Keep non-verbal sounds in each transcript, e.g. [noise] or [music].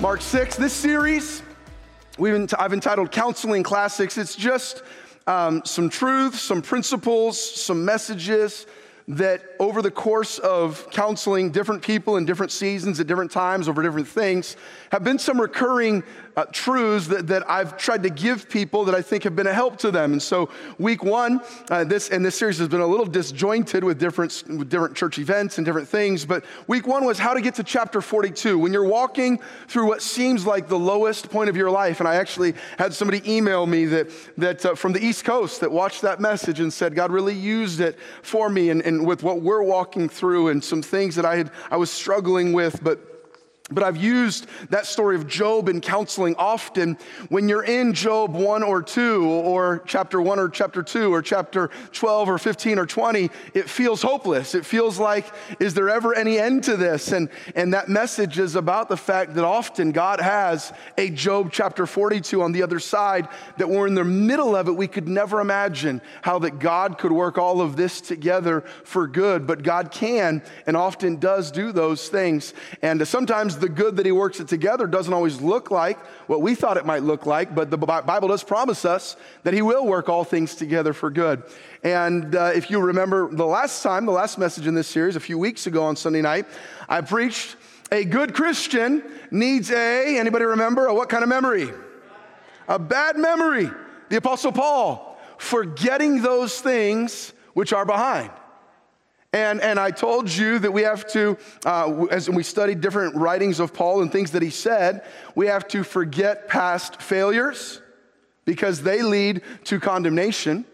Mark 6. This series ent- I've entitled Counseling Classics. It's just um, some truths, some principles, some messages that over the course of counseling different people in different seasons at different times over different things have been some recurring uh, truths that, that I've tried to give people that I think have been a help to them. And so, week one, uh, this and this series has been a little disjointed with different, with different church events and different things. But week one was how to get to chapter 42 when you're walking through what seems like the lowest point of your life. And I actually had somebody email me that, that uh, from the East Coast that watched that message and said, God really used it for me and, and with what we're walking through and some things that I had I was struggling with, but but I've used that story of Job in counseling often. When you're in Job 1 or 2, or chapter 1 or chapter 2, or chapter 12 or 15 or 20, it feels hopeless. It feels like, is there ever any end to this? And, and that message is about the fact that often God has a Job chapter 42 on the other side, that we're in the middle of it. We could never imagine how that God could work all of this together for good, but God can and often does do those things. And sometimes the good that he works it together doesn't always look like what we thought it might look like, but the Bible does promise us that he will work all things together for good. And uh, if you remember the last time, the last message in this series, a few weeks ago on Sunday night, I preached a good Christian needs a, anybody remember, a what kind of memory? A bad memory. The Apostle Paul, forgetting those things which are behind. And, and I told you that we have to, uh, as we studied different writings of Paul and things that he said, we have to forget past failures because they lead to condemnation.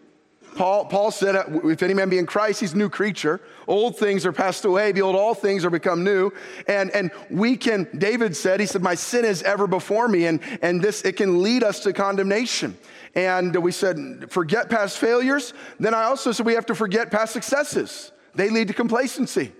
Paul, Paul said, if any man be in Christ, he's a new creature. Old things are passed away. Behold, all things are become new. And, and we can, David said, he said, my sin is ever before me. And, and this, it can lead us to condemnation. And we said, forget past failures. Then I also said we have to forget past successes. They lead to complacency.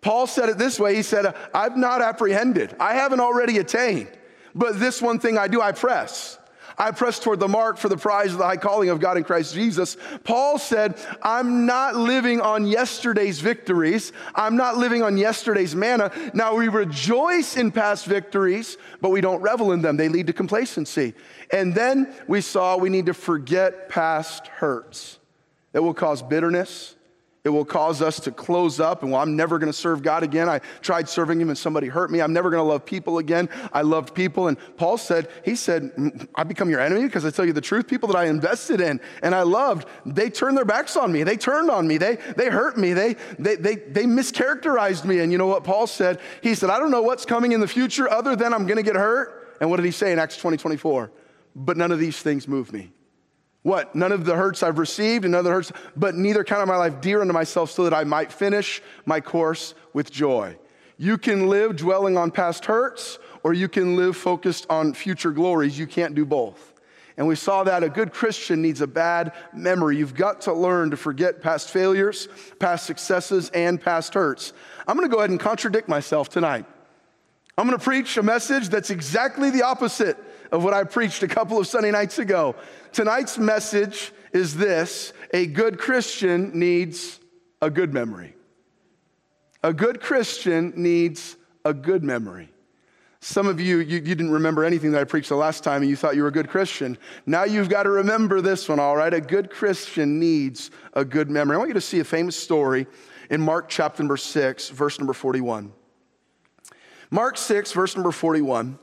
Paul said it this way He said, I've not apprehended, I haven't already attained, but this one thing I do, I press. I press toward the mark for the prize of the high calling of God in Christ Jesus. Paul said, I'm not living on yesterday's victories. I'm not living on yesterday's manna. Now we rejoice in past victories, but we don't revel in them. They lead to complacency. And then we saw we need to forget past hurts that will cause bitterness, it will cause us to close up and, well, I'm never going to serve God again. I tried serving Him and somebody hurt me. I'm never going to love people again. I loved people. And Paul said, He said, I become your enemy because I tell you the truth. People that I invested in and I loved, they turned their backs on me. They turned on me. They, they hurt me. They, they, they, they mischaracterized me. And you know what Paul said? He said, I don't know what's coming in the future other than I'm going to get hurt. And what did he say in Acts 20 24? But none of these things move me. What? None of the hurts I've received and the hurts, but neither count my life dear unto myself so that I might finish my course with joy. You can live dwelling on past hurts or you can live focused on future glories. You can't do both. And we saw that a good Christian needs a bad memory. You've got to learn to forget past failures, past successes, and past hurts. I'm going to go ahead and contradict myself tonight. I'm going to preach a message that's exactly the opposite of what I preached a couple of Sunday nights ago. Tonight's message is this a good Christian needs a good memory. A good Christian needs a good memory. Some of you, you, you, didn't remember anything that I preached the last time and you thought you were a good Christian. Now you've got to remember this one, all right? A good Christian needs a good memory. I want you to see a famous story in Mark chapter number 6, verse number 41. Mark 6, verse number 41.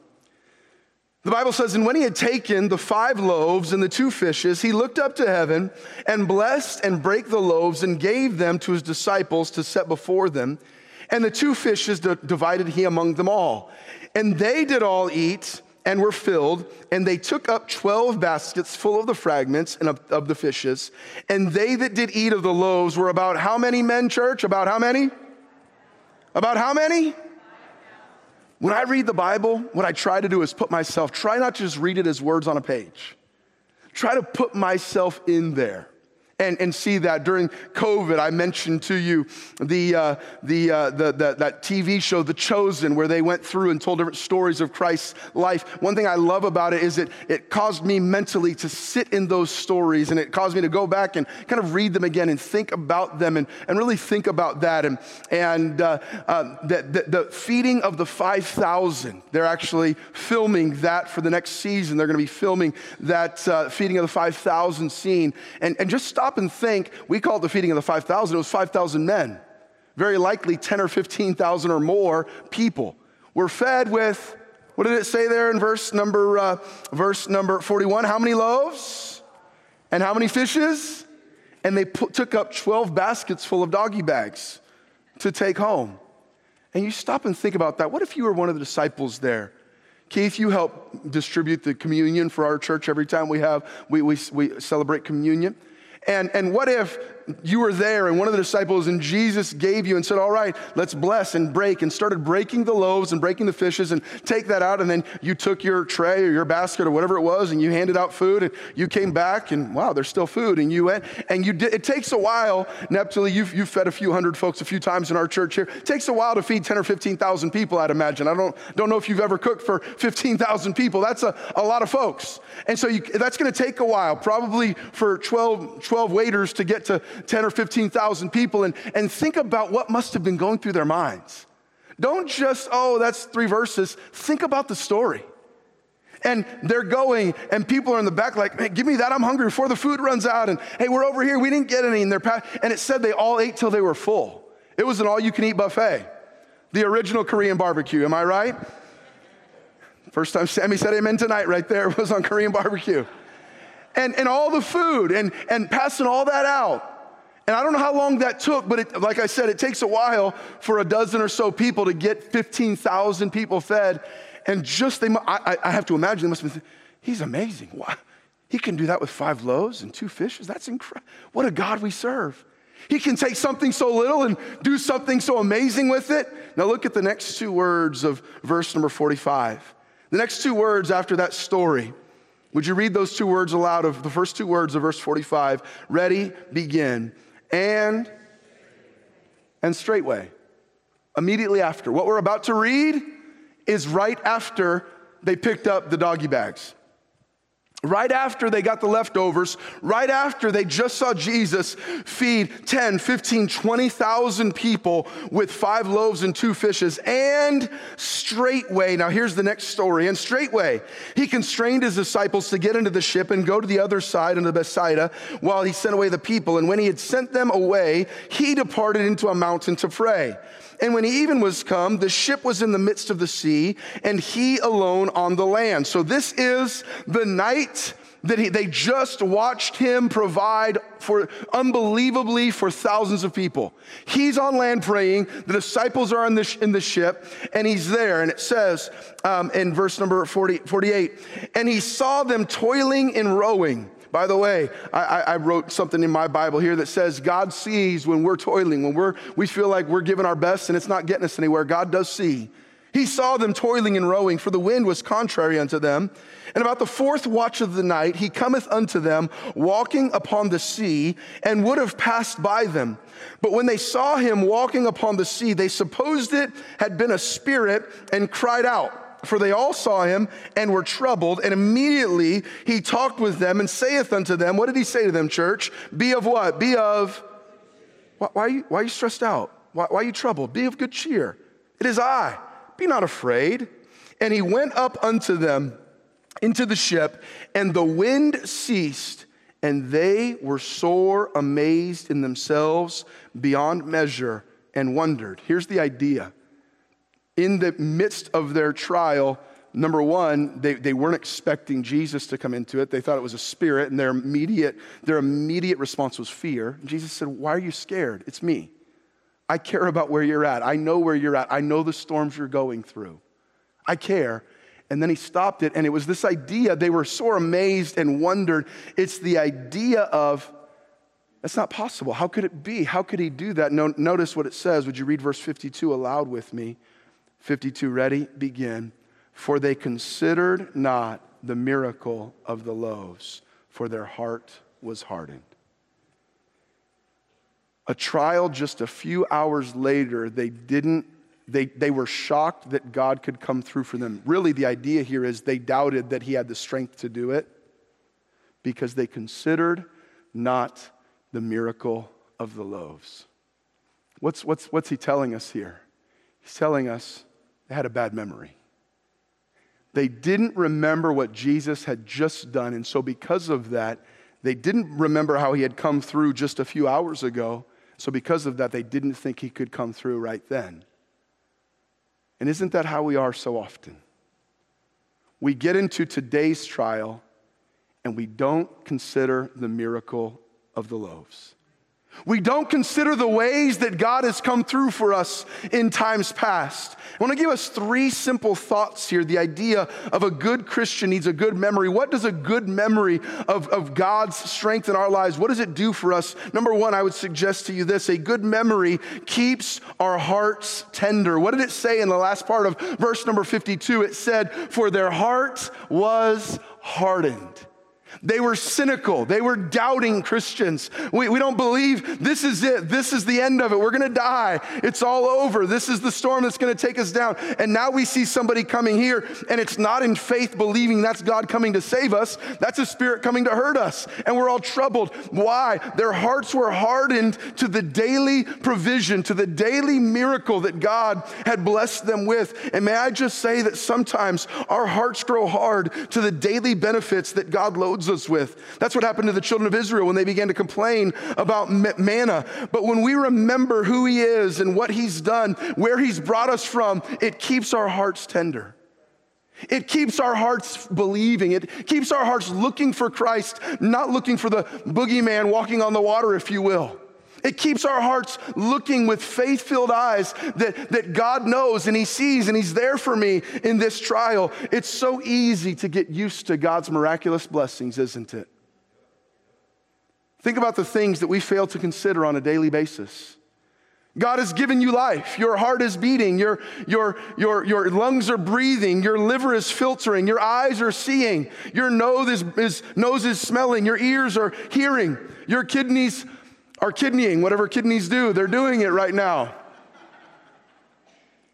The Bible says, And when he had taken the five loaves and the two fishes, he looked up to heaven and blessed and brake the loaves and gave them to his disciples to set before them. And the two fishes divided he among them all. And they did all eat and were filled, and they took up 12 baskets full of the fragments and of, of, the fishes. And they that did eat of the loaves were about how many men, church? About how many? About how many? When I read the Bible, what I try to do is put myself, try not to just read it as words on a page. Try to put myself in there and, and see that during COVID. I mentioned to you the, uh, the, uh, the, the, that TV show, The Chosen, where they went through and told different stories of Christ's life. One thing I love about it is it, it caused me mentally to sit in those stories and it caused me to go back and kind of read them again and think about them and, and really think about that. And, and uh, uh the, the, the feeding of the 5,000, they're actually filming that for the next season. They're going to be filming that uh, feeding of the 5,000 scene. And, and just stop stop and think, we call it the feeding of the 5,000, it was 5,000 men. Very likely 10 or 15,000 or more people were fed with, what did it say there in verse number, uh, verse number 41? How many loaves? And how many fishes? And they put, took up 12 baskets full of doggy bags to take home. And you stop and think about that. What if you were one of the disciples there? Keith, you help distribute the communion for our church every time we have, we, we, we celebrate communion. And, and what if you were there and one of the disciples and Jesus gave you and said, All right, let's bless and break, and started breaking the loaves and breaking the fishes and take that out. And then you took your tray or your basket or whatever it was and you handed out food and you came back and wow, there's still food. And you went and you did, it takes a while. Neptali, you've, you've fed a few hundred folks a few times in our church here. It takes a while to feed 10 or 15,000 people, I'd imagine. I don't, don't know if you've ever cooked for 15,000 people. That's a, a lot of folks. And so you, that's going to take a while, probably for 12, 12 waiters to get to 10 or 15,000 people and, and think about what must have been going through their minds. Don't just, oh, that's three verses. Think about the story. And they're going, and people are in the back, like, hey, give me that, I'm hungry before the food runs out. And hey, we're over here, we didn't get any. And, they're and it said they all ate till they were full. It was an all you can eat buffet, the original Korean barbecue, am I right? First time Sammy said amen tonight, right there, [laughs] was on Korean barbecue. And, and all the food, and, and passing all that out. And I don't know how long that took, but it, like I said, it takes a while for a dozen or so people to get 15,000 people fed. And just they, I, I have to imagine they must have been, he's amazing. He can do that with five loaves and two fishes. That's incredible. What a God we serve. He can take something so little and do something so amazing with it. Now look at the next two words of verse number 45. The next two words after that story. Would you read those two words aloud of the first two words of verse 45? Ready, begin and and straightway. Immediately after. What we're about to read is right after they picked up the doggy bags. Right after they got the leftovers, right after they just saw Jesus feed 10, 15, 20,000 people with five loaves and two fishes, and straightway, now here's the next story, and straightway, he constrained his disciples to get into the ship and go to the other side, into Bethsaida, while he sent away the people. And when he had sent them away, he departed into a mountain to pray. And when he even was come, the ship was in the midst of the sea, and he alone on the land. So this is the night that he, they just watched him provide for unbelievably for thousands of people. He's on land praying. The disciples are in the, in the ship, and he's there. And it says um, in verse number 40, 48, and he saw them toiling and rowing by the way, I, I, wrote something in my Bible here that says God sees when we're toiling, when we're, we feel like we're giving our best and it's not getting us anywhere. God does see. He saw them toiling and rowing, for the wind was contrary unto them. And about the fourth watch of the night, he cometh unto them, walking upon the sea, and would have passed by them. But when they saw him walking upon the sea, they supposed it had been a spirit and cried out for they all saw him and were troubled. And immediately he talked with them and saith unto them, What did he say to them, church? Be of what? Be of. Why, why, are, you, why are you stressed out? Why, why are you troubled? Be of good cheer. It is I. Be not afraid. And he went up unto them into the ship, and the wind ceased, and they were sore amazed in themselves beyond measure and wondered. Here's the idea in the midst of their trial, number one, they, they weren't expecting Jesus to come into it. They thought it was a spirit, and their immediate, their immediate response was fear. Jesus said, Why are you scared? It's me. I care about where you're at. I know where you're at. I know the storms you're going through. I care. And then he stopped it, and it was this idea. They were so amazed and wondered. It's the idea of, that's not possible. How could it be? How could he do that? No, notice what it says. Would you read verse 52 aloud with me? 52, ready? Begin. For they considered not the miracle of the loaves, for their heart was hardened. A trial just a few hours later, they didn't, they, they were shocked that God could come through for them. Really, the idea here is they doubted that He had the strength to do it because they considered not the miracle of the loaves. What's, what's, what's He telling us here? He's telling us they had a bad memory. They didn't remember what Jesus had just done. And so, because of that, they didn't remember how he had come through just a few hours ago. So, because of that, they didn't think he could come through right then. And isn't that how we are so often? We get into today's trial and we don't consider the miracle of the loaves. We don't consider the ways that God has come through for us in times past. I want to give us three simple thoughts here. The idea of a good Christian needs a good memory. What does a good memory of, of God's strength in our lives, what does it do for us? Number one, I would suggest to you this a good memory keeps our hearts tender. What did it say in the last part of verse number 52? It said, For their heart was hardened. They were cynical. They were doubting Christians. We, we don't believe this is it. This is the end of it. We're going to die. It's all over. This is the storm that's going to take us down. And now we see somebody coming here, and it's not in faith believing that's God coming to save us. That's a spirit coming to hurt us. And we're all troubled. Why? Their hearts were hardened to the daily provision, to the daily miracle that God had blessed them with. And may I just say that sometimes our hearts grow hard to the daily benefits that God loads us with. That's what happened to the children of Israel when they began to complain about manna. But when we remember who He is and what He's done, where He's brought us from, it keeps our hearts tender. It keeps our hearts believing. It keeps our hearts looking for Christ, not looking for the boogeyman walking on the water, if you will. It keeps our hearts looking with faith filled eyes that, that God knows and He sees and He's there for me in this trial. It's so easy to get used to God's miraculous blessings, isn't it? Think about the things that we fail to consider on a daily basis. God has given you life. Your heart is beating. Your, your, your, your lungs are breathing. Your liver is filtering. Your eyes are seeing. Your nose is, is, nose is smelling. Your ears are hearing. Your kidneys are kidneying, whatever kidneys do, they're doing it right now.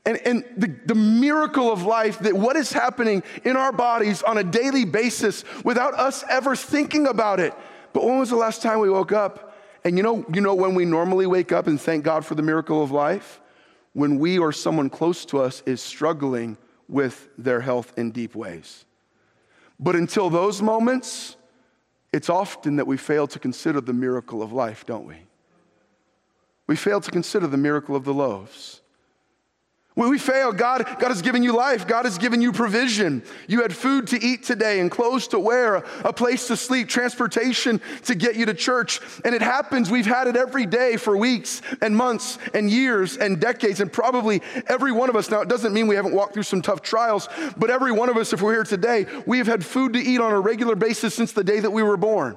And, and the, the miracle of life that what is happening in our bodies on a daily basis without us ever thinking about it. But when was the last time we woke up? And you know, you know when we normally wake up and thank God for the miracle of life? When we or someone close to us is struggling with their health in deep ways. But until those moments, it's often that we fail to consider the miracle of life, don't we? We fail to consider the miracle of the loaves. When we fail, God, God has given you life. God has given you provision. You had food to eat today and clothes to wear, a place to sleep, transportation to get you to church. And it happens, we've had it every day for weeks and months and years and decades. And probably every one of us, now it doesn't mean we haven't walked through some tough trials, but every one of us, if we're here today, we've had food to eat on a regular basis since the day that we were born.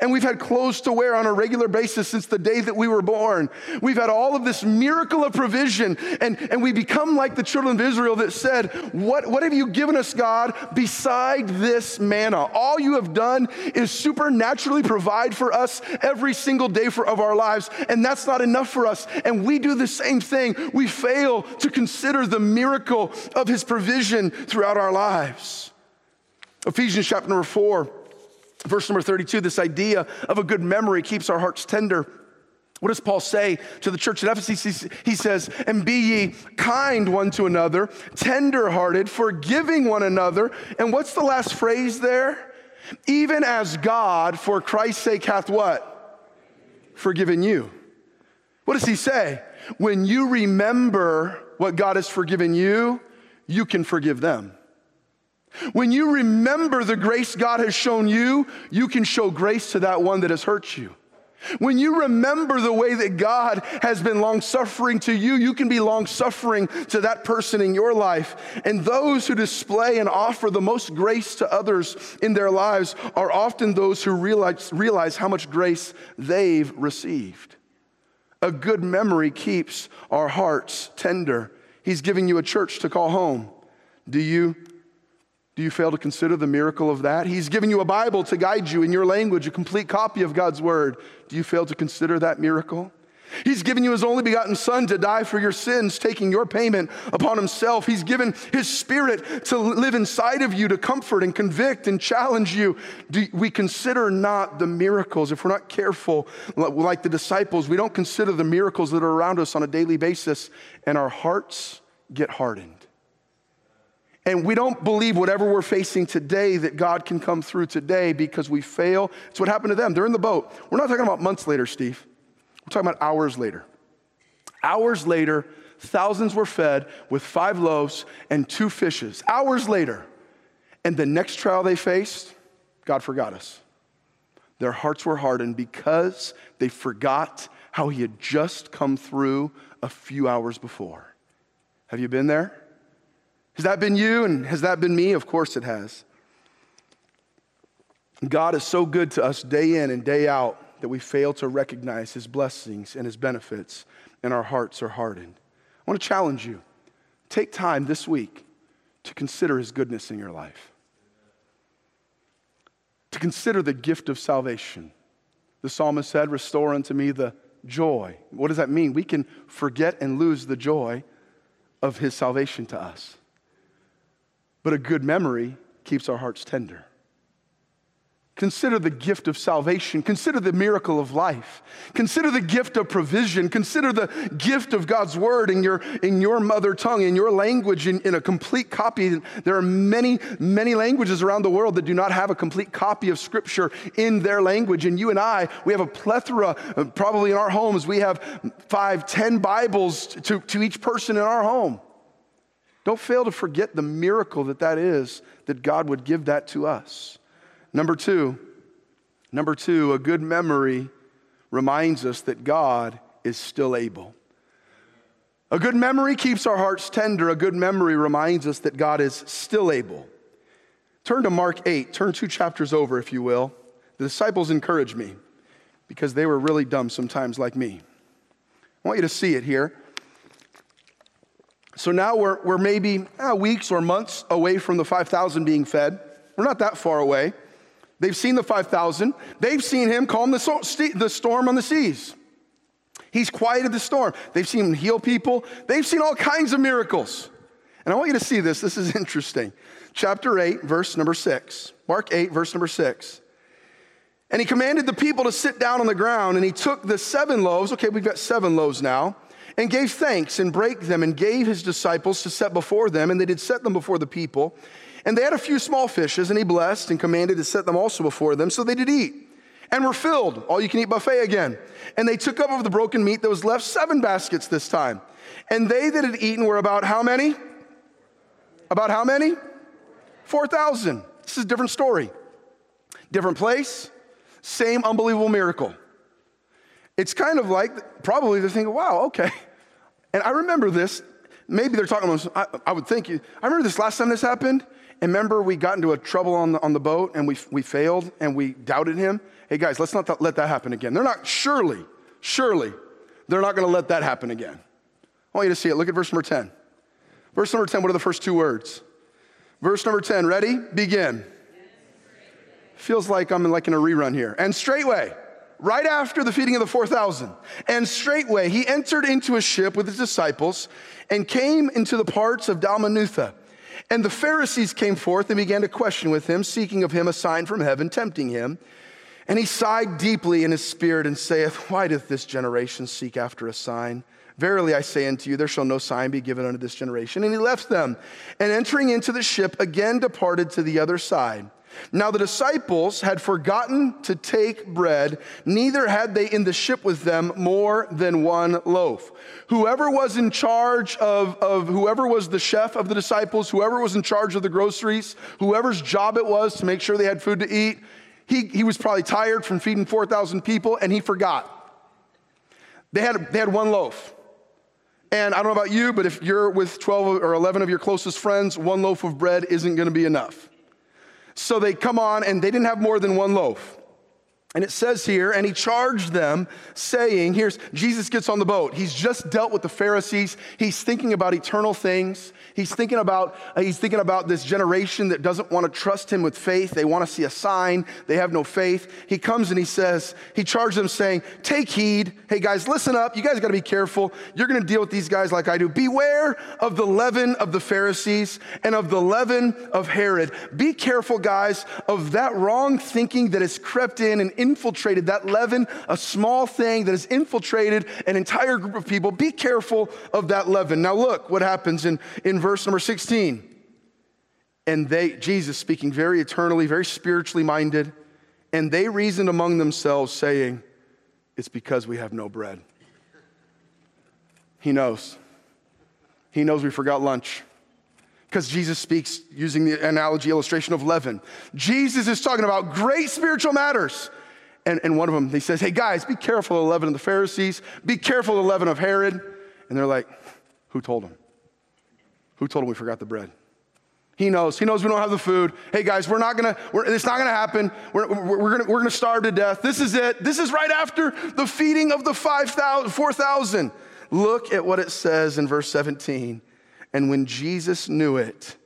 And we've had clothes to wear on a regular basis since the day that we were born. We've had all of this miracle of provision. And, and we become like the children of Israel that said, what, what have you given us, God, beside this manna? All you have done is supernaturally provide for us every single day for, of our lives. And that's not enough for us. And we do the same thing. We fail to consider the miracle of his provision throughout our lives. Ephesians chapter number four Verse number 32 this idea of a good memory keeps our hearts tender. What does Paul say to the church at Ephesus? He says, And be ye kind one to another, tenderhearted, forgiving one another. And what's the last phrase there? Even as God, for Christ's sake, hath what? Forgiven you. What does he say? When you remember what God has forgiven you, you can forgive them. When you remember the grace God has shown you, you can show grace to that one that has hurt you. When you remember the way that God has been long suffering to you, you can be long suffering to that person in your life. And those who display and offer the most grace to others in their lives are often those who realize, realize how much grace they've received. A good memory keeps our hearts tender. He's giving you a church to call home. Do you do you fail to consider the miracle of that? He's given you a Bible to guide you in your language, a complete copy of God's word. Do you fail to consider that miracle? He's given you his only begotten Son to die for your sins, taking your payment upon himself. He's given his Spirit to live inside of you, to comfort and convict and challenge you. Do we consider not the miracles? If we're not careful, like the disciples, we don't consider the miracles that are around us on a daily basis, and our hearts get hardened. And we don't believe whatever we're facing today that God can come through today because we fail. It's what happened to them. They're in the boat. We're not talking about months later, Steve. We're talking about hours later. Hours later, thousands were fed with five loaves and two fishes. Hours later. And the next trial they faced, God forgot us. Their hearts were hardened because they forgot how He had just come through a few hours before. Have you been there? Has that been you and has that been me? Of course it has. God is so good to us day in and day out that we fail to recognize his blessings and his benefits, and our hearts are hardened. I want to challenge you. Take time this week to consider his goodness in your life, to consider the gift of salvation. The psalmist said, Restore unto me the joy. What does that mean? We can forget and lose the joy of his salvation to us. But a good memory keeps our hearts tender. Consider the gift of salvation. Consider the miracle of life. Consider the gift of provision. Consider the gift of God's word in your, in your mother tongue, in your language, in, in a complete copy. There are many, many languages around the world that do not have a complete copy of scripture in their language. And you and I, we have a plethora, uh, probably in our homes, we have five, ten Bibles to, to each person in our home. Don't fail to forget the miracle that that is, that God would give that to us. Number two, number two, a good memory reminds us that God is still able. A good memory keeps our hearts tender. A good memory reminds us that God is still able. Turn to Mark 8, turn two chapters over, if you will. The disciples encouraged me because they were really dumb sometimes, like me. I want you to see it here. So now we're, we're maybe uh, weeks or months away from the 5,000 being fed. We're not that far away. They've seen the 5,000. They've seen him calm the, so- the storm on the seas. He's quieted the storm. They've seen him heal people. They've seen all kinds of miracles. And I want you to see this. This is [laughs] interesting. Chapter 8, verse number 6. Mark 8, verse number 6. And he commanded the people to sit down on the ground, and he took the seven loaves. Okay, we've got seven loaves now and gave thanks and brake them and gave his disciples to set before them, and they did set them before the people. And they had a few small fishes, and he blessed and commanded to set them also before them, so they did eat. And were filled, all you can eat buffet again. And they took up of the broken meat that was left seven baskets this time. And they that had eaten were about how many? About how many? 4,000. This is a different story. Different place, same unbelievable miracle. It's kind of like probably they're thinking, wow, okay, and I remember this. Maybe they're talking about, I, I would think, you, I remember this last time this happened. And remember, we got into a trouble on the, on the boat and we, we failed and we doubted him. Hey, guys, let's not th- let that happen again. They're not, surely, surely, they're not going to let that happen again. I want you to see it. Look at verse number 10. Verse number 10, what are the first two words? Verse number 10, ready? Begin. Feels like I'm in like in a rerun here. And straightway right after the feeding of the 4,000. And straightway he entered into a ship with his disciples and came into the parts of Dalmanutha. And the Pharisees came forth and began to question with him, seeking of him a sign from heaven, tempting him. And he sighed deeply in his spirit and saith, Why doth this generation seek after a sign? Verily I say unto you, there shall no sign be given unto this generation. And he left them, and entering into the ship, again departed to the other side. Now the disciples had forgotten to take bread, neither had they in the ship with them more than one loaf. Whoever was in charge of, of whoever was the chef of the disciples, whoever was in charge of the groceries, whoever's job it was to make sure they had food to eat, he, he was probably tired from feeding 4,000 people and he forgot. They had, they had one loaf. And I don't know about you, but if you're with 12 or 11 of your closest friends, one loaf of bread isn't going to be enough. So they come on and they didn't have more than one loaf. And it says here, and he charged them, saying, Here's Jesus gets on the boat. He's just dealt with the Pharisees. He's thinking about eternal things. He's thinking about, uh, he's thinking about this generation that doesn't want to trust him with faith. They want to see a sign. They have no faith. He comes and he says, he charged them saying, Take heed. Hey guys, listen up. You guys got to be careful. You're going to deal with these guys like I do. Beware of the leaven of the Pharisees and of the leaven of Herod. Be careful, guys, of that wrong thinking that has crept in and infiltrated that leaven, a small thing that has infiltrated an entire group of people. Be careful of that leaven. Now, look what happens in, in verse number 16. And they, Jesus speaking very eternally, very spiritually minded, and they reasoned among themselves, saying, It's because we have no bread. He knows. He knows we forgot lunch because Jesus speaks using the analogy illustration of leaven. Jesus is talking about great spiritual matters. And, and one of them, he says, Hey guys, be careful of the leaven of the Pharisees, be careful of the leaven of Herod. And they're like, Who told him? Who told him we forgot the bread? He knows. He knows we don't have the food. Hey guys, we're not gonna, we're, it's not gonna happen. We're, we're, we're, gonna, we're gonna starve to death. This is it. This is right after the feeding of the 5,000, 4,000. Look at what it says in verse 17. And when Jesus knew it,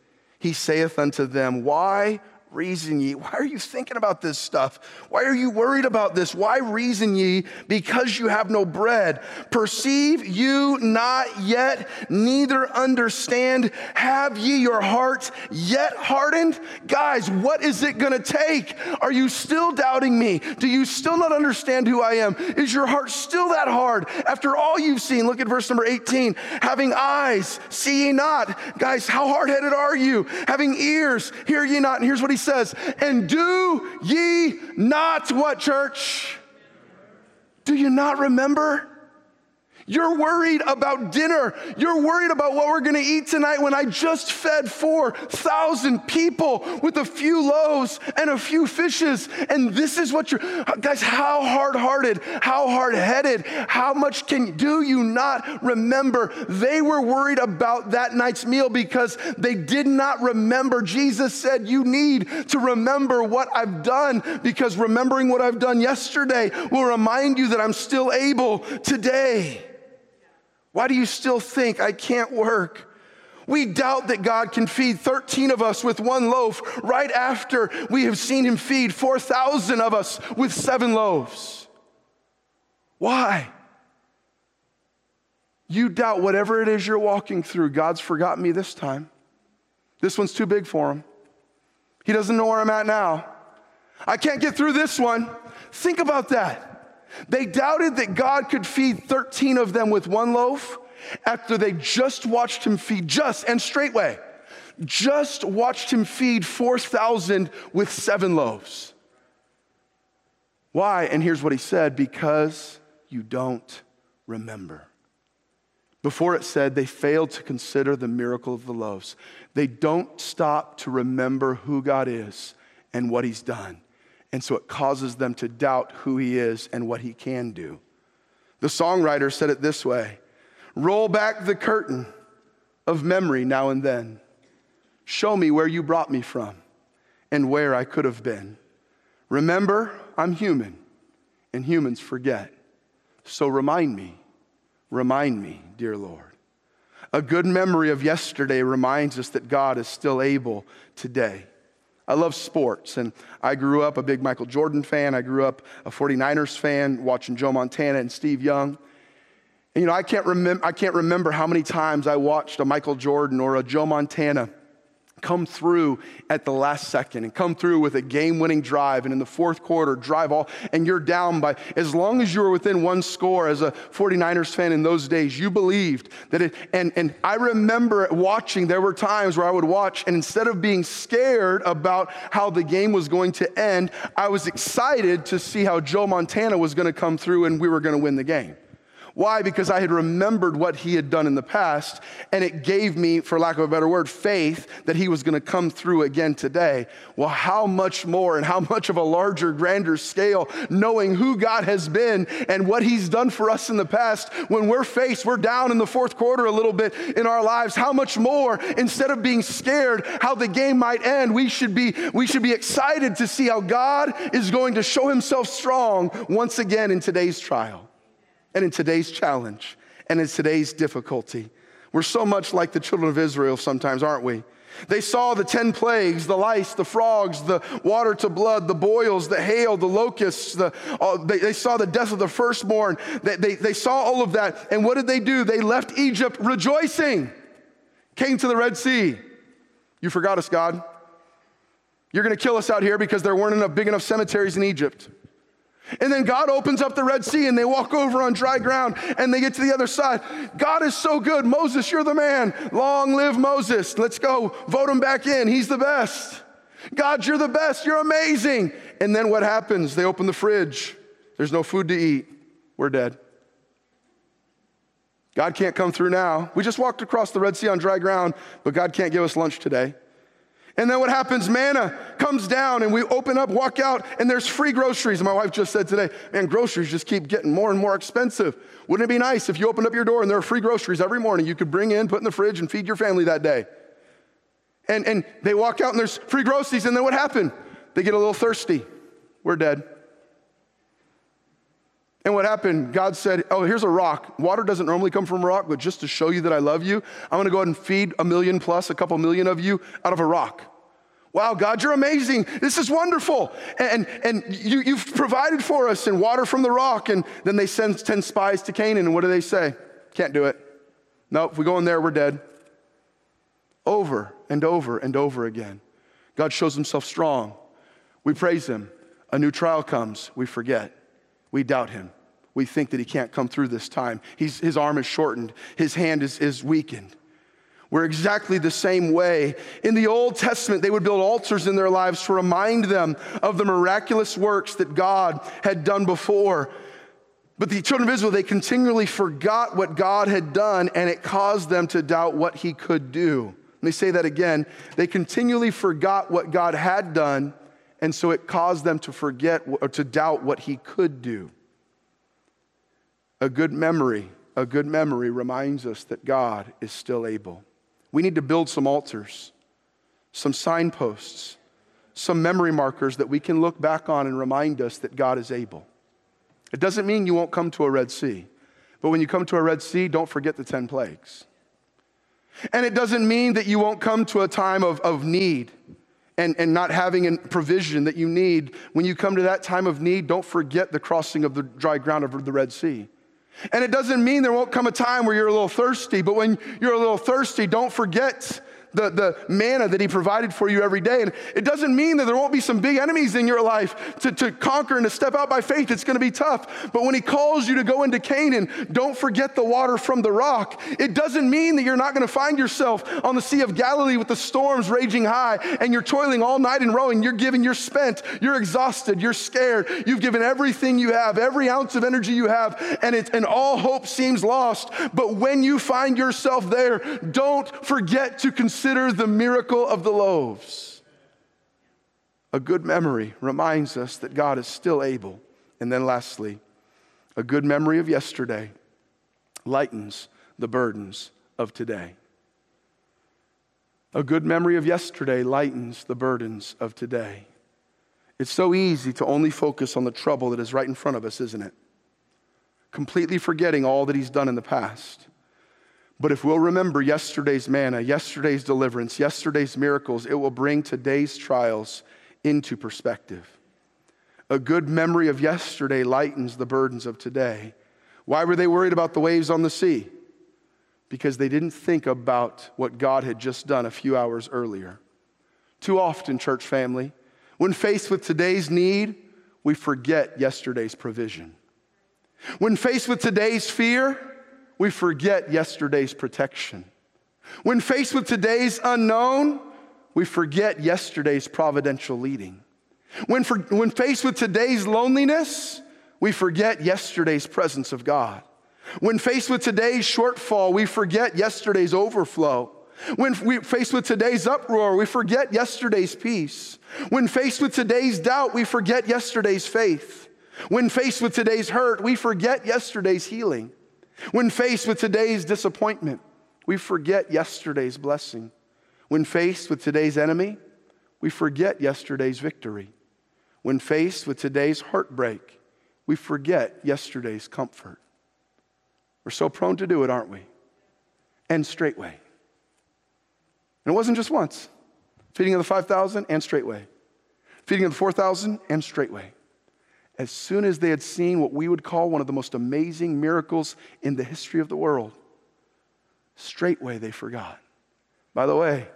he saith unto them, Why reason ye? Why are you thinking about this stuff? Why are you worried about this? Why reason ye? Because you have no bread. Perceive you not yet, neither understand. Have ye your hearts yet hardened? Guys, what is it gonna take? Are you still doubting me? Do you still not understand who I am? Is your heart still that hard after all you've seen? Look at verse number 18. Having eyes, see ye not. Guys, how hard headed are you? Having ears, hear ye not. And here's what he says, and do ye not what, church? Do you not remember? You're worried about dinner. You're worried about what we're going to eat tonight when I just fed 4,000 people with a few loaves and a few fishes. And this is what you're, guys, how hard hearted, how hard headed, how much can, do you not remember? They were worried about that night's meal because they did not remember. Jesus said, You need to remember what I've done because remembering what I've done yesterday will remind you that I'm still able today. Why do you still think I can't work? We doubt that God can feed 13 of us with one loaf right after we have seen him feed 4,000 of us with seven loaves. Why? You doubt whatever it is you're walking through, God's forgotten me this time. This one's too big for him. He doesn't know where I'm at now. I can't get through this one. Think about that. They doubted that God could feed 13 of them with one loaf after they just watched him feed, just and straightway, just watched him feed 4,000 with seven loaves. Why? And here's what he said because you don't remember. Before it said they failed to consider the miracle of the loaves. They don't stop to remember who God is and what he's done. And so it causes them to doubt who he is and what he can do. The songwriter said it this way Roll back the curtain of memory now and then. Show me where you brought me from and where I could have been. Remember, I'm human, and humans forget. So remind me, remind me, dear Lord. A good memory of yesterday reminds us that God is still able today. I love sports, and I grew up a big Michael Jordan fan. I grew up a 49ers fan, watching Joe Montana and Steve Young. And, you know, I can't, remem- I can't remember how many times I watched a Michael Jordan or a Joe Montana come through at the last second and come through with a game winning drive and in the fourth quarter drive all and you're down by as long as you were within one score as a 49ers fan in those days you believed that it and and I remember watching there were times where I would watch and instead of being scared about how the game was going to end I was excited to see how Joe Montana was going to come through and we were going to win the game Why? Because I had remembered what he had done in the past, and it gave me, for lack of a better word, faith that he was going to come through again today. Well, how much more and how much of a larger, grander scale, knowing who God has been and what he's done for us in the past, when we're faced, we're down in the fourth quarter a little bit in our lives, how much more, instead of being scared how the game might end, we should be, we should be excited to see how God is going to show himself strong once again in today's trial and in today's challenge and in today's difficulty. We're so much like the children of Israel sometimes, aren't we? They saw the 10 plagues, the lice, the frogs, the water to blood, the boils, the hail, the locusts. The, uh, they, they, saw the death of the firstborn. They, they, they saw all of that. And what did they do? They left Egypt rejoicing, came to the Red Sea. You forgot us, God. You're going to kill us out here because there weren't enough big enough cemeteries in Egypt. And then God opens up the Red Sea and they walk over on dry ground and they get to the other side. God is so good. Moses, you're the man. Long live Moses. Let's go vote him back in. He's the best. God, you're the best. You're amazing. And then what happens? They open the fridge. There's no food to eat. We're dead. God can't come through now. We just walked across the Red Sea on dry ground, but God can't give us lunch today. And then what happens? Manna comes down and we open up, walk out, and there's free groceries. My wife just said today, man, groceries just keep getting more and more expensive. Wouldn't it be nice if you opened up your door and there are free groceries every morning you could bring in, put in the fridge, and feed your family that day? And, and they walk out and there's free groceries, and then what happened? They get a little thirsty. We're dead. And what happened? God said, Oh, here's a rock. Water doesn't normally come from a rock, but just to show you that I love you, I'm gonna go ahead and feed a million plus, a couple million of you out of a rock. Wow, God, you're amazing. This is wonderful. And, and you, you've provided for us and water from the rock. And then they send 10 spies to Canaan. And what do they say? Can't do it. No, if we go in there, we're dead. Over and over and over again. God shows himself strong. We praise him. A new trial comes. We forget. We doubt him. We think that he can't come through this time. He's, his arm is shortened, his hand is, is weakened. We're exactly the same way. In the Old Testament, they would build altars in their lives to remind them of the miraculous works that God had done before. But the children of Israel, they continually forgot what God had done, and it caused them to doubt what he could do. Let me say that again. They continually forgot what God had done, and so it caused them to forget or to doubt what he could do. A good memory, a good memory reminds us that God is still able. We need to build some altars, some signposts, some memory markers that we can look back on and remind us that God is able. It doesn't mean you won't come to a Red Sea, but when you come to a Red Sea, don't forget the 10 plagues. And it doesn't mean that you won't come to a time of, of need and, and not having a provision that you need, when you come to that time of need, don't forget the crossing of the dry ground of the Red Sea. And it doesn't mean there won't come a time where you're a little thirsty, but when you're a little thirsty, don't forget the, the manna that he provided for you every day. And it doesn't mean that there won't be some big enemies in your life to, to conquer and to step out by faith. It's going to be tough. But when he calls you to go into Canaan, don't forget the water from the rock. It doesn't mean that you're not going to find yourself on the Sea of Galilee with the storms raging high and you're toiling all night and rowing. You're giving, you're spent, you're exhausted, you're scared. You've given everything you have, every ounce of energy you have, and, it, and all hope seems lost. But when you find yourself there, don't forget to consider consider the miracle of the loaves. A good memory reminds us that God is still able. And then, lastly, a good memory of yesterday lightens the burdens of today. A good memory of yesterday lightens the burdens of today. It's so easy to only focus on the trouble that is right in front of us, isn't it? Completely forgetting all that He's done in the past. But if we'll remember yesterday's manna, yesterday's deliverance, yesterday's miracles, it will bring today's trials into perspective. A good memory of yesterday lightens the burdens of today. Why were they worried about the waves on the sea? Because they didn't think about what God had just done a few hours earlier. Too often, church family, when faced with today's need, we forget yesterday's provision. When faced with today's fear, we forget yesterday's protection. When faced with today's unknown, we forget yesterday's providential leading. When, for, when faced with today's loneliness, we forget yesterday's presence of God. When faced with today's shortfall, we forget yesterday's overflow. When we faced with today's uproar, we forget yesterday's peace. When faced with today's doubt, we forget yesterday's faith. When faced with today's hurt, we forget yesterday's healing. When faced with today's disappointment, we forget yesterday's blessing. When faced with today's enemy, we forget yesterday's victory. When faced with today's heartbreak, we forget yesterday's comfort. We're so prone to do it, aren't we? And straightway. And it wasn't just once feeding of the 5,000 and straightway, feeding of the 4,000 and straightway. As soon as they had seen what we would call one of the most amazing miracles in the history of the world, straightway they forgot. By the way,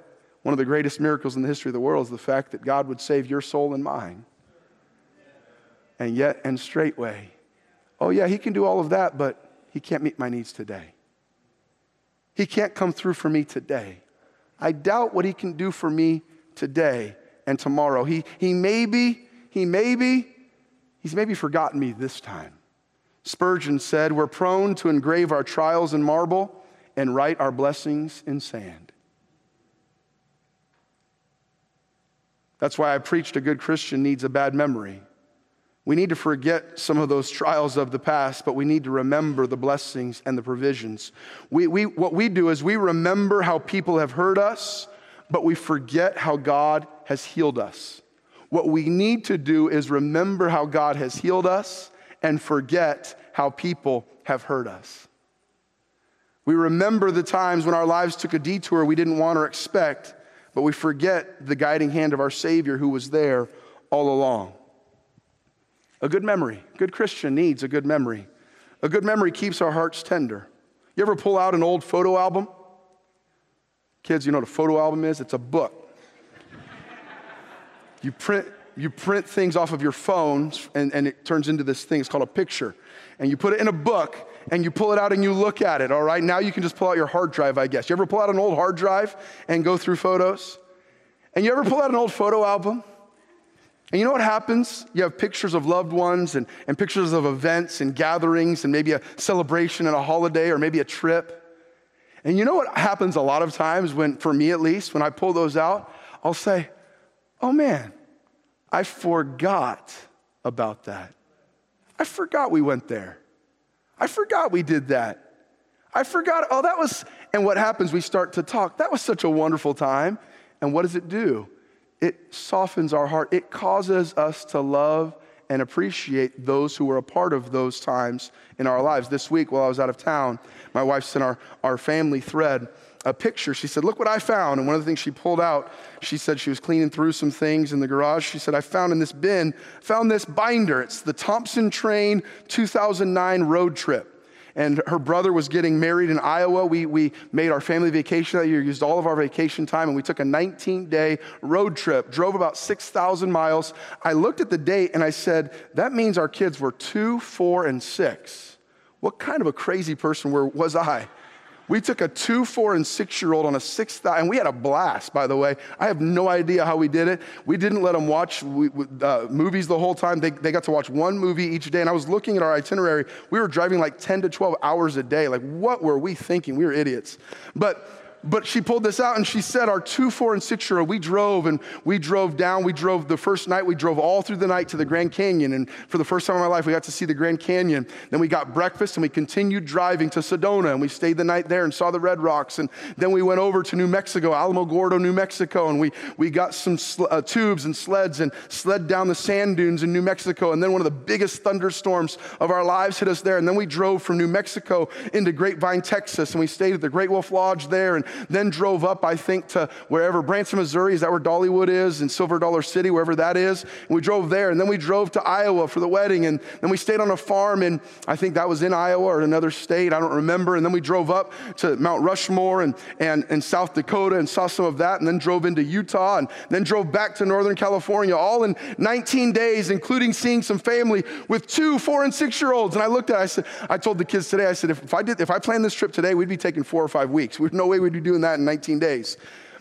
one of the greatest miracles in the history of the world is the fact that God would save your soul and mine. And yet, and straightway, oh, yeah, He can do all of that, but He can't meet my needs today. He can't come through for me today. I doubt what he can do for me today and tomorrow. He, he maybe, he maybe, he's maybe forgotten me this time. Spurgeon said, We're prone to engrave our trials in marble and write our blessings in sand. That's why I preached a good Christian needs a bad memory. We need to forget some of those trials of the past, but we need to remember the blessings and the provisions. We, we, what we do is we remember how people have hurt us, but we forget how God has healed us. What we need to do is remember how God has healed us and forget how people have hurt us. We remember the times when our lives took a detour we didn't want or expect, but we forget the guiding hand of our Savior who was there all along. A good memory. A good Christian needs a good memory. A good memory keeps our hearts tender. You ever pull out an old photo album? Kids, you know what a photo album is? It's a book. You print you print things off of your phone and, and it turns into this thing. It's called a picture. And you put it in a book and you pull it out and you look at it, all right? Now you can just pull out your hard drive, I guess. You ever pull out an old hard drive and go through photos? And you ever pull out an old photo album and you know what happens? You have pictures of loved ones and, and pictures of events and gatherings and maybe a celebration and a holiday or maybe a trip. And you know what happens a lot of times when, for me at least, when I pull those out, I'll say, oh man, I forgot about that. I forgot we went there. I forgot we did that. I forgot, oh, that was, and what happens? We start to talk. That was such a wonderful time. And what does it do? it softens our heart. It causes us to love and appreciate those who were a part of those times in our lives. This week, while I was out of town, my wife sent our, our family thread a picture. She said, Look what I found. And one of the things she pulled out, she said she was cleaning through some things in the garage. She said, I found in this bin, found this binder. It's the Thompson Train 2009 road trip and her brother was getting married in Iowa. We, we made our family vacation that year, used all of our vacation time, and we took a 19 day road trip, drove about 6,000 miles. I looked at the date and I said, that means our kids were two, four, and six. What kind of a crazy person were, was I? We took a two, four, and six year old on a six, and we had a blast, by the way. I have no idea how we did it. We didn't let them watch uh, movies the whole time. They, they got to watch one movie each day. And I was looking at our itinerary. We were driving like 10 to 12 hours a day. Like, what were we thinking? We were idiots. But but she pulled this out and she said, Our two, four, and six year old, we drove and we drove down. We drove the first night, we drove all through the night to the Grand Canyon. And for the first time in my life, we got to see the Grand Canyon. Then we got breakfast and we continued driving to Sedona and we stayed the night there and saw the Red Rocks. And then we went over to New Mexico, Alamogordo, New Mexico, and we, we got some sl- uh, tubes and sleds and sled down the sand dunes in New Mexico. And then one of the biggest thunderstorms of our lives hit us there. And then we drove from New Mexico into Grapevine, Texas, and we stayed at the Great Wolf Lodge there. And then drove up, I think, to wherever Branson, Missouri, is that where Dollywood is, and Silver Dollar City, wherever that is. And we drove there, and then we drove to Iowa for the wedding, and then we stayed on a farm, and I think that was in Iowa or another state, I don't remember. And then we drove up to Mount Rushmore and, and, and South Dakota and saw some of that, and then drove into Utah, and then drove back to Northern California, all in 19 days, including seeing some family with two, four, and six year olds. And I looked at it, I said, I told the kids today, I said, if, if I did, if I planned this trip today, we'd be taking four or five weeks. There's no way we'd doing that in 19 days.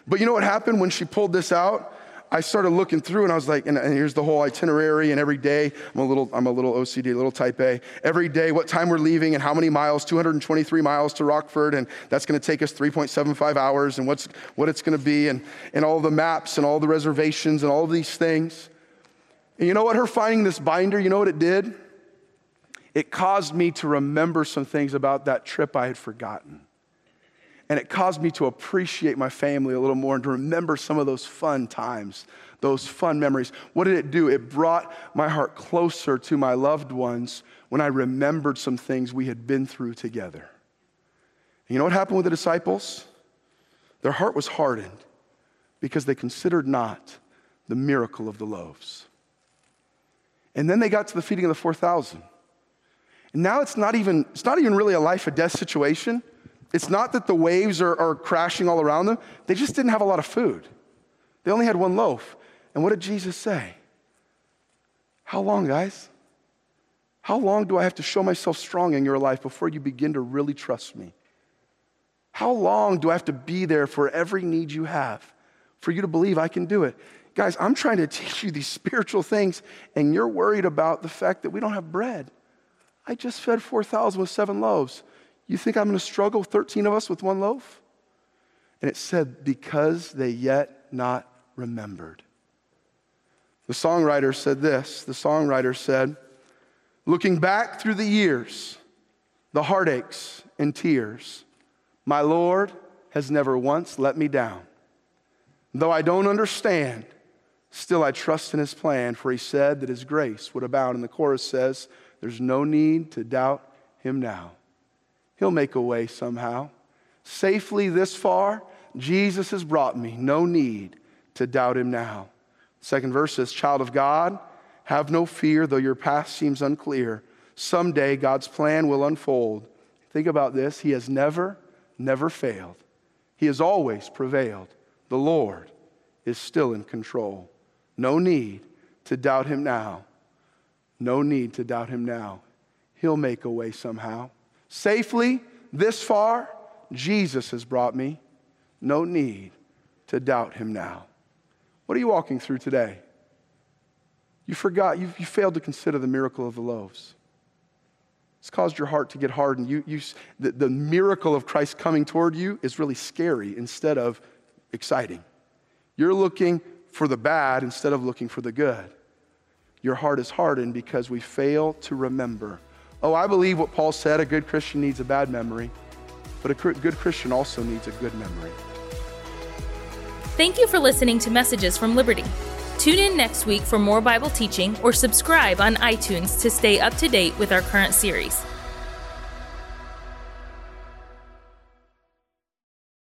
But you know what happened when she pulled this out? I started looking through and I was like, and, and, here's the whole itinerary. And every day, I'm a little, I'm a little OCD, a little type A. Every day, what time we're leaving and how many miles, 223 miles to Rockford. And that's going to take us 3.75 hours and what's, what it's going to be and, and all the maps and all the reservations and all of these things. And you know what? Her finding this binder, you know what it did? It caused me to remember some things about that trip I had forgotten. And it caused me to appreciate my family a little more and to remember some of those fun times, those fun memories. What did it do? It brought my heart closer to my loved ones when I remembered some things we had been through together. And you know what happened with the disciples? Their heart was hardened because they considered not the miracle of the loaves. And then they got to the feeding of the 4,000. And now it's not even, it's not even really a life or death situation. It's not that the waves are, are crashing all around them, they just didn't have a lot of food. They only had one loaf. And what did Jesus say? How long, guys? How long do I have to show myself strong in your life before you begin to really trust me? How long do I have to be there for every need you have for you to believe I can do it? Guys, I'm trying to [laughs] teach you these spiritual things, and you're worried about the fact that we don't have bread. I just fed 4,000 with seven loaves. You think I'm going to struggle, 13 of us, with one loaf? And it said, because they yet not remembered. The songwriter said this the songwriter said, looking back through the years, the heartaches and tears, my Lord has never once let me down. Though I don't understand, still I trust in his plan, for he said that his grace would abound. And the chorus says, There's no need to doubt him now. He'll make a way somehow. Safely this far, Jesus has brought me. No need to doubt him now. Second verse says, Child of God, have no fear, though your path seems unclear. Someday God's plan will unfold. Think about this. He has never, never failed. He has always prevailed. The Lord is still in control. No need to doubt him now. No need to doubt him now. He'll make a way somehow. Safely this far, Jesus has brought me. No need to doubt him now. What are you walking through today? You forgot, you, you failed to consider the miracle of the loaves. It's caused your heart to get hardened. You, you, the, the miracle of Christ coming toward you is really scary instead of exciting. You're looking for the bad instead of looking for the good. Your heart is hardened because we fail to remember Oh, I believe what Paul said a good Christian needs a bad memory, but a good Christian also needs a good memory. Thank you for listening to Messages from Liberty. Tune in next week for more Bible teaching or subscribe on iTunes to stay up to date with our current series.